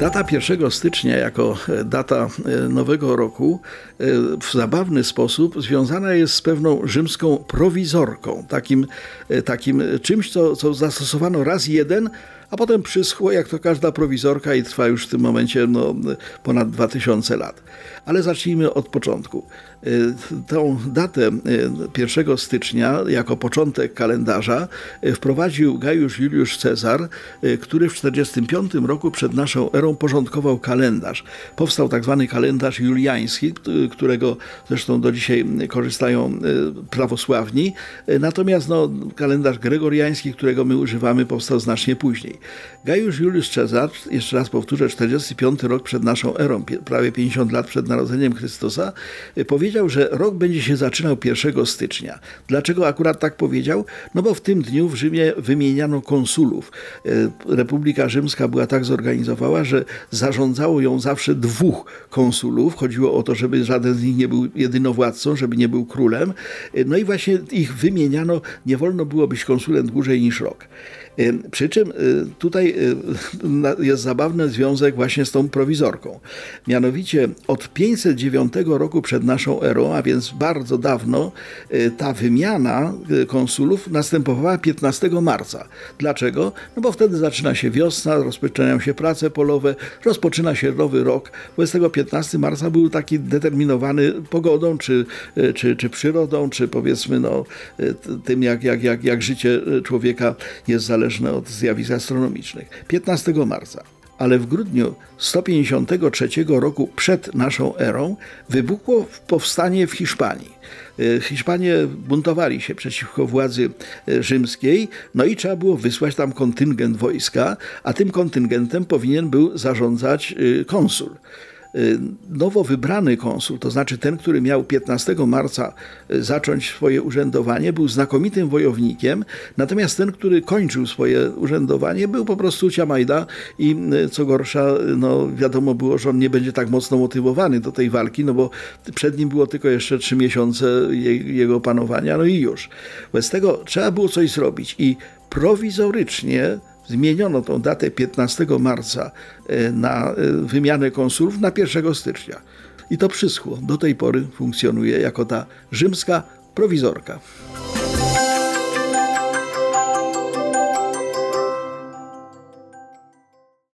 Data 1 stycznia jako e, data e, nowego roku e, w zabawny sposób związana jest z pewną rzymską prowizorką, takim, takim czymś, co, co zastosowano raz jeden, a potem przyschło, jak to każda prowizorka i trwa już w tym momencie no, ponad 2000 lat. Ale zacznijmy od początku. Tą datę 1 y, stycznia jako początek kalendarza wprowadził Gajusz Juliusz Cezar, który w 45 roku przed naszą erą porządkował kalendarz. Powstał tak zwany kalendarz juliański, którego zresztą do dzisiaj korzystają prawosławni. Natomiast no, kalendarz gregoriański, którego my używamy, powstał znacznie później. Gajusz Juliusz Cezar, jeszcze raz powtórzę, 45 rok przed naszą erą, prawie 50 lat przed narodzeniem Chrystusa, powiedział, powiedział, że rok będzie się zaczynał 1 stycznia. Dlaczego akurat tak powiedział? No bo w tym dniu w Rzymie wymieniano konsulów. E, Republika Rzymska była tak zorganizowana, że zarządzało ją zawsze dwóch konsulów. Chodziło o to, żeby żaden z nich nie był jedynowładcą, żeby nie był królem. No i właśnie ich wymieniano. Nie wolno było być konsulem dłużej niż rok. Przy czym y, tutaj y, jest zabawny związek właśnie z tą prowizorką. Mianowicie od 509 roku przed naszą erą, a więc bardzo dawno, y, ta wymiana konsulów następowała 15 marca. Dlaczego? No bo wtedy zaczyna się wiosna, rozpoczynają się prace polowe, rozpoczyna się nowy rok. Wobec tego 15 marca był taki determinowany pogodą, czy, czy, czy przyrodą, czy powiedzmy no, tym, jak, jak, jak, jak życie człowieka jest zależne od zjawisk astronomicznych. 15 marca. Ale w grudniu 153 roku przed naszą erą wybuchło powstanie w Hiszpanii. E, Hiszpanie buntowali się przeciwko władzy e, rzymskiej, no i trzeba było wysłać tam kontyngent wojska, a tym kontyngentem powinien był zarządzać e, konsul. Y, nowo wybrany konsul, to znaczy ten, który miał 15 marca y, zacząć swoje urzędowanie, był znakomitym wojownikiem, natomiast ten, który kończył swoje urzędowanie, był po prostu ciamajda i y, co gorsza, no wiadomo było, że on nie będzie tak mocno motywowany do tej walki, no bo przed nim było tylko jeszcze trzy miesiące jego panowania, no i już. Bez tego trzeba było coś zrobić i prowizorycznie zmieniono tą datę 15 marca e, na e, wymianę konsulów na 1 stycznia. I to przyschło. Do tej pory funkcjonuje jako ta rzymska prowizorka.